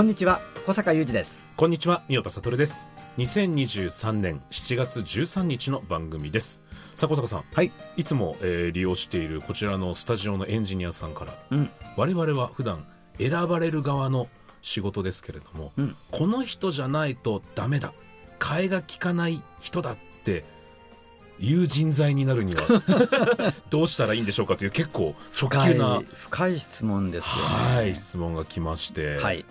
こんにちは小坂雄二です。こんにちは三代田悟です。2023年7月13日の番組です。さあ小坂さん。はい。いつも、えー利用しているこちらのスタジオのエンジニアさんからうん。我々は普段選ばれる側の仕事ですけれども、うん。この人じゃないとダメだ。替えが利かない人だっていう人材になるには どうしたらいいんでしょうかという結構直球な、深い質問ですよね。はい、質問が来まして、はい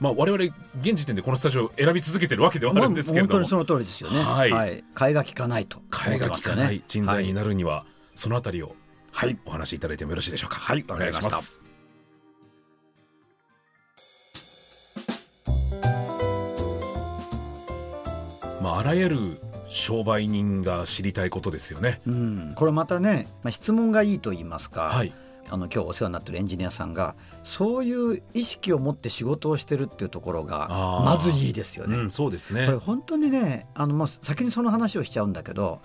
まあ、我々現時点でこのスタジオを選び続けてるわけではあるんですけれども。本当にその通りですよね。はい。替えが利かないと替えが利かない。人材になるには、そのあたりをはい。お話しいただいてもよろしいでしょうか。はい。お願いします。まああらゆる商売人が知りたいことですよね。うん、これまたね、まあ、質問がいいと言いますか、はいあの今日お世話になってるエンジニアさんがそういう意識を持って仕事をしてるっていうところがまずいいですよね。うんそうですね。これ本当にねあのもう先にその話をしちゃうんだけど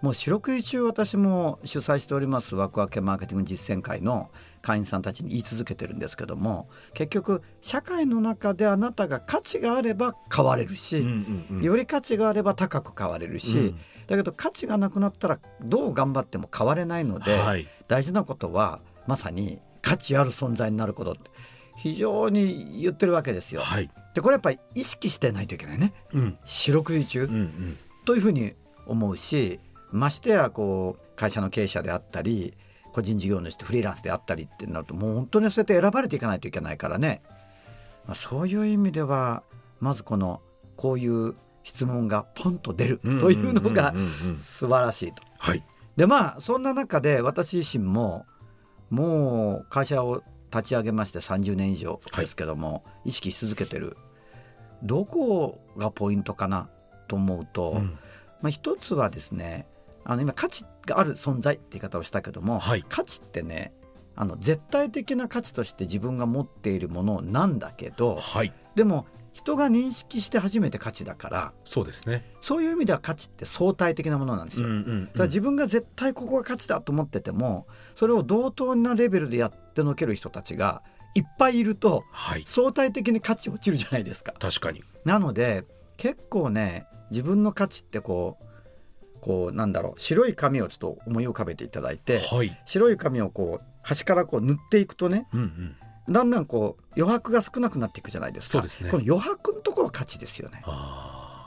もう四六時中私も主催しておりますワクワクマーケティング実践会の会員さんたちに言い続けてるんですけども結局社会の中であなたが価値があれば買われるし、うんうんうん。より価値があれば高く買われるし、うん。だけど価値がなくなったらどう頑張っても買われないので、はい。大事なことはまさに価値ある存在になることって非常に言ってるわけですよ。はい。でこれやっぱり意識してないといけないね。うん。四六時中、うんうん。というふうに思うしましてやこう会社の経営者であったり個人事業主フリーランスであったりってなるともう本当にそうやって選ばれていかないといけないからね、まあ、そういう意味ではまずこのこういう質問がポンと出るというのが素晴らしいと。はい。でまあそんな中で私自身ももう会社を立ち上げまして30年以上ですけども、意識し続けてる。どこがポイントかな？と思うと、うん。まあ、一つはですねあの今価値がある存在って言い方をしたけども、はい。価値ってねあの絶対的な価値として自分が持っているものなんだけどはいでも人が認識して初めて価値だからそうですね。そういう意味では価値って相対的なものなんですよ。んだから自分が絶対ここが価値だと思っててもそれを同等なレベルでやってのける人たちがいっぱいいるとはい。相対的に価値落ちるじゃないですか。確かに。なので結構ね自分の価値ってこうこうなんだろう白い紙をちょっと思い浮かべていただいてはい。白い紙をこう端からこう塗っていくとねうんうんだんだんこう余白が少なくなっていくじゃないですか。そうですね。この余白のところが価値ですよね。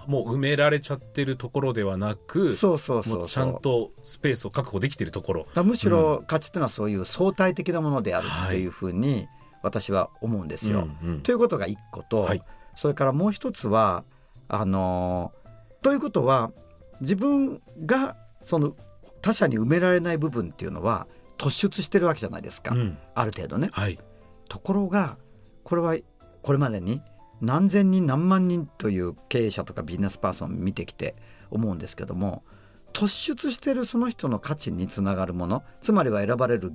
もう埋められちゃってるところではなくそうそうそうちゃんとスペースを確保できているところ。むしろ価値っていうのはそういう相対的なものであるっていうふうに私は思うんですよ。うんうん。ということが一個と、はい。それからもう一つはあのーということは自分がその他者に埋められない部分っていうのは突出してるわけじゃないですか、うん。ある程度ね。はいところがこれはこれまでに何千人何万人という経営者とかビジネスパーソンを見てきて思うんですけども突出してるその人の価値につながるものつまりは選ばれる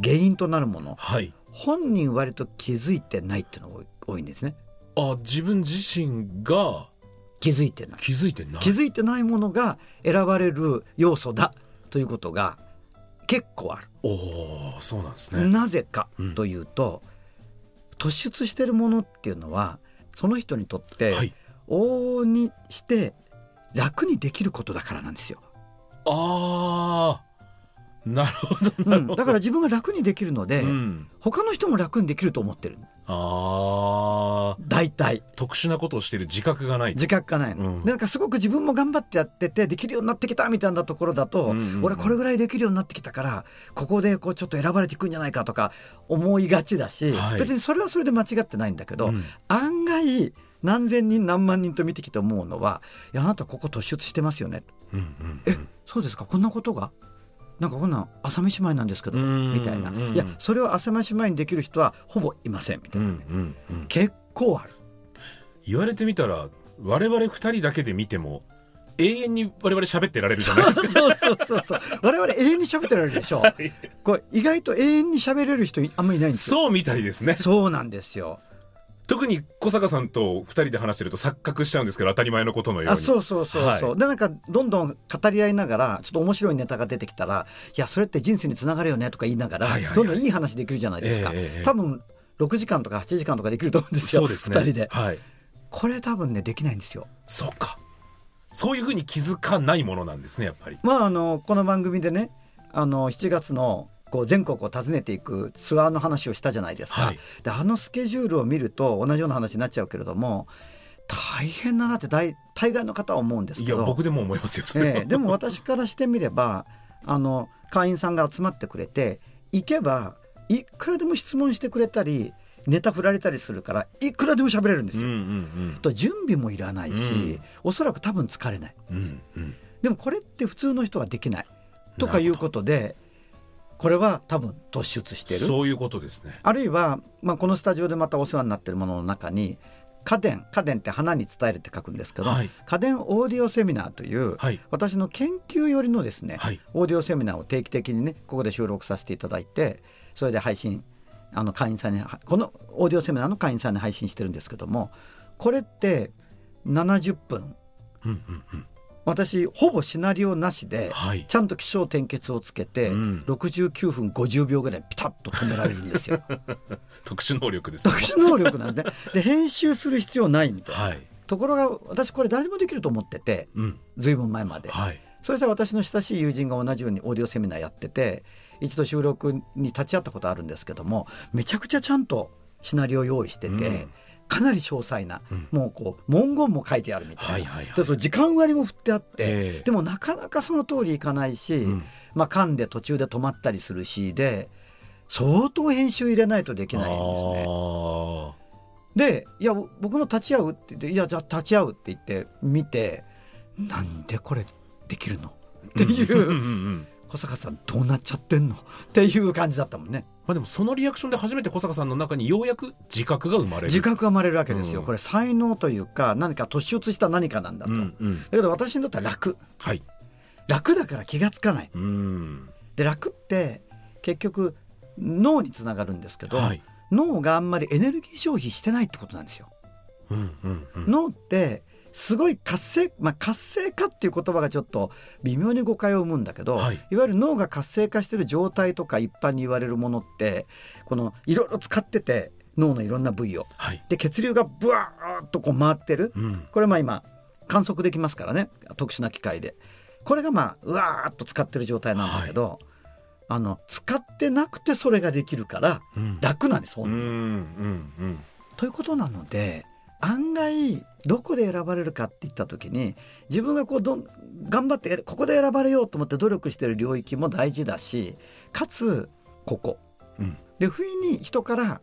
原因となるものはい。本人割と気づいてないっていうのが多いんですね。あ自分自身が気づいてない。気づいてない。気づいてないものが選ばれる要素だということが結構ある、おおそうなんですね。なぜかうん。というと、突出してるものっていうのはその人にとってはい。往々にして楽にできることだからなんですよ、ああなるほどうん、だから自分が楽にできるので、うん。他の人も楽にできると思ってる。ああ大体。特殊なことをしている自覚がない。自覚がない。の、うん。でなんかすごく自分も頑張ってやっててできるようになってきたみたいなところだと、うんうんうん。俺これぐらいできるようになってきたからここでこうちょっと選ばれていくんじゃないかとか思いがちだし、はい。別にそれはそれで間違ってないんだけど、うん。案外何千人何万人と見てきて思うのはいやあなたここ突出してますよね。うんうん。えそうですか？こんなことが？なんかこんなん朝飯前なんですけどうん。みたいな。うん。いやそれを朝飯前にできる人はほぼいませんみたいな。結構ある。言われてみたら我々二人だけで見ても永遠に我々喋ってられるじゃないですか。そうそうそうそう我々永遠に喋ってられるでしょこれ意外と永遠に喋れる人あんまりいないんですよ。そうみたいですね。そうなんですよ特に小坂さんと二人で話してると錯覚しちゃうんですけど当たり前のことのように。あそうそうそうそう、はでなんかどんどん語り合いながらちょっと面白いネタが出てきたらいやそれって人生につながるよねとか言いながら、はいはいはい。どんどんいい話できるじゃないですか、ええええ多分6時間とか8時間とかできると思うんですよ。そうですね。2人で。はい。これ多分ねできないんですよ。そうか。そういうふうに気づかないものなんですねやっぱり。まああのこの番組でねあの7月のこう全国を訪ねていくツアーの話をしたじゃないですか、はい。であのスケジュールを見ると同じような話になっちゃうけれども大変だなって大大概の方は思うんですいけど。や僕でも思いますよそれは、ええ。でも私からしてみればあの会員さんが集まってくれて行けばいくらでも質問してくれたりネタ振られたりするからいくらでも喋れるんですよ。うんうんと準備もいらないし、うん。おそらく多分疲れない。うんうんうん。でもこれって普通の人はできない。とかいうことでこれは多分突出してる。そういうことですね。あるいは、まあ、このスタジオでまたお世話になっているものの中に家電家電って花に伝えるって書くんですけど、はい。家電オーディオセミナーという、はい。私の研究寄りのですね、はい。オーディオセミナーを定期的にねここで収録させていただいてそれで配信あの会員さんにこのオーディオセミナーの会員さんに配信してるんですけどもこれって70分うんうんうん私ほぼシナリオなしではいちゃんと起承転結をつけて、うん69分50秒ぐらいピタッと止められるんですよ。特殊能力ですね特殊能力なんで。で編集する必要ないみたいな。はいところが私これ誰でもできると思っててうんずいぶん前まで。はいそしたら私の親しい友人が同じようにオーディオセミナーやってて一度収録に立ち会ったことあるんですけどもめちゃくちゃちゃんとシナリオ用意してて、うんかなり詳細な、うん。もうこう文言も書いてあるみたいな、はいはいはい。時間割も振ってあって、ええ。でもなかなかその通りいかないし、うん。まあ噛んで途中で止まったりするしで相当編集入れないとできないんですね。あで「いや僕の立ち会う」って言って「いやじゃあ立ち会う」って言って見て「なんでこれできるの?」っていーう小坂さんどうなっちゃってんの？っていう感じだったもんねまあでもそのリアクションで初めて小坂さんの中にようやく自覚が生まれる。自覚が生まれるわけですよ、うん。これ才能というか何か突出した何かなんだと、うんうん。だけど私にとっては楽。はい。楽だから気がつかない。うん。で楽って結局脳につながるんですけど、はい。脳があんまりエネルギー消費してないってことなんですよ。うんうんうん。脳ってすごい活性、まあ、活性化っていう言葉がちょっと微妙に誤解を生むんだけど、はい。い、わゆる脳が活性化してる状態とか一般に言われるものってこのいろいろ使ってて脳のいろんな部位を。はい。で血流がブワーッとこう回ってる。うん。これまあ今観測できますからね。特殊な機械で。これがまあうわーっと使ってる状態なんだけど、あの使ってなくてそれができるからうん。楽なんです本当に。うんうんうん。ということなので案外どこで選ばれるかって言った時に自分がこうどん頑張ってここで選ばれようと思って努力してる領域も大事だしかつここ。うん。で不意に人から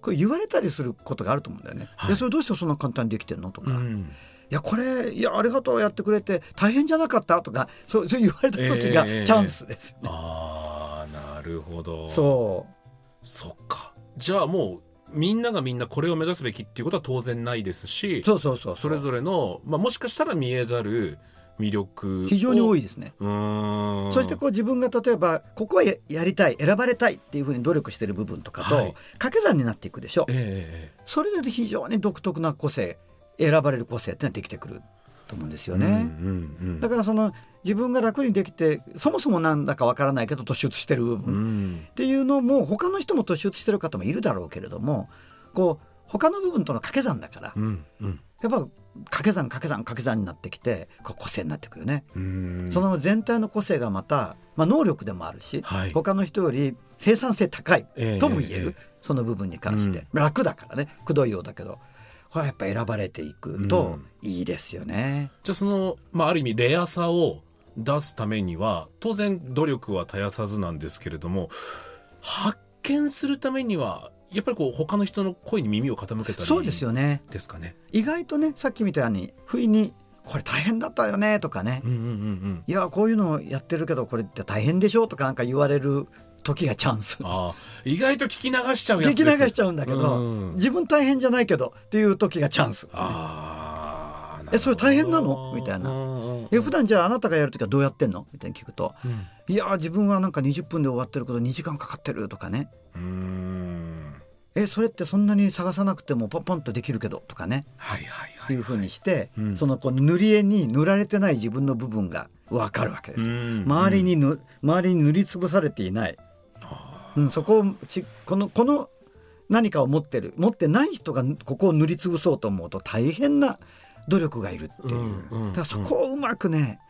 これ言われたりすることがあると思うんだよね。はい。でそれどうしてそんな簡単にできてんのとか、いうん。やこれいやありがとうやってくれて大変じゃなかったとか そうそう言われた時がええチャンスですよね。ああなるほど。そう。そっか。じゃあもうみんながみんなこれを目指すべきっていうことは当然ないですしそうそうそうそれぞれの、まあ、もしかしたら見えざる魅力を非常に多いいですね。そしてこう自分が例えばここはややりたい選ばれたいっていうふうに努力してる部分とかと、はい。掛け算になっていくでしょ。ええそれで非常に独特な個性選ばれる個性ってのはできてくると思うんですよね、うんうんうんだからその自分が楽にできてそもそもなんだかわからないけど突出してる部う分ん。っていうのも他の人も突出してる方もいるだろうけれどもこう他の部分との掛け算だからうんうん。やっぱ掛け算掛け算掛け算になってきてこう個性になってくるよね。うん。その全体の個性がまた、まあ、能力でもあるし、はい。他の人より生産性高いええとも言える、ええ。その部分に関して、楽だからね。くどいようだけどこれはやっぱ選ばれていくといいですよね。じゃあその、まあ、ある意味レアさを出すためには当然努力は絶やさずなんですけれども発見するためにはやっぱりこう他の人の声に耳を傾けたりそうですよねですかね？意外とねさっきみたいに不意に「これ大変だったよね」とかねうんうんうんうん「いやこういうのやってるけどこれって大変でしょ」とかなんか言われる時がチャンス。意外と聞き流しちゃうやつ聞き流しちゃうんだけど、うん。自分大変じゃないけどっていう時がチャンス。ああえそれ大変なの？みたいな。なえ普段じゃああなたがやる時はどうやってんの？みたいに聞くと。うん「いや自分はなんか20分で終わってるけど2時間かかってる」とかね。うーん「えそれってそんなに探さなくてもポンポンとできるけど」とかね。はいはいはいい。うふうにして、うん。そのこの塗り絵に塗られてない自分の部分が分かるわけです。よ。うん。周りにぬ周りに塗りつぶされていない、うん、そこをちこのこの何かを持ってる。持ってない人がここを塗りつぶそうと思うと大変な努力がいるっていう、うんうんだからそこをうまくね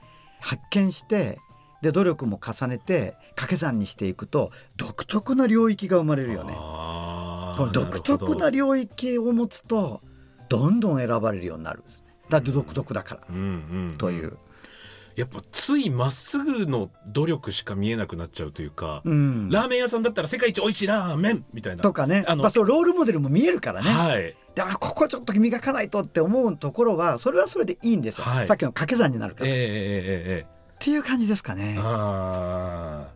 発見してで努力も重ねて掛け算にしていくと独特な領域が生まれるよね。この独特なる領域を持つとどんどん選ばれるようになる。だって独特だから、という。やっぱついまっすぐの努力しか見えなくなっちゃうというか、うん。ラーメン屋さんだったら世界一美味しいラーメンみたいな。とかね。あのまあ、そうロールモデルも見えるからね、はい。であここちょっと磨かないとって思うところはそれはそれでいいんですよ、はい。さっきの掛け算になるから、っええええええていう感じですかね。は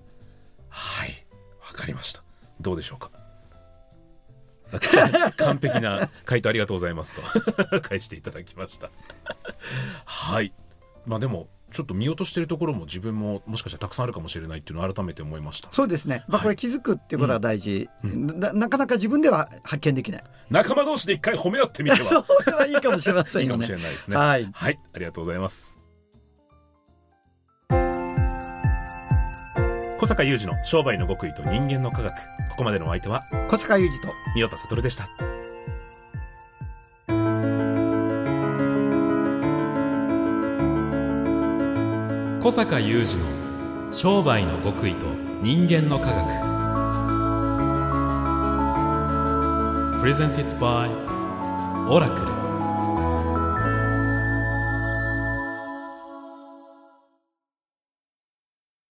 い。わかりました。どうでしょうか。完璧な回答ありがとうございますと。返していただきました。はい。まあでもちょっと見落としてるところも自分ももしかしたらたくさんあるかもしれないっていうのを改めて思いました。そうですね、まあ、はいこれ気づくっていうことが大事、うん。ななかなか自分では発見できない。仲間同士で一回褒め合ってみて そはれはいいかもしれませんいいかもしれないですね。はい。はい、ありがとうございます。小坂雄二の商売の極意と人間の科学。ここまでのお相手は小坂雄二と。三代田悟でした小坂雄二の商売の極意と人間の科学。プレゼンティットバイオラクル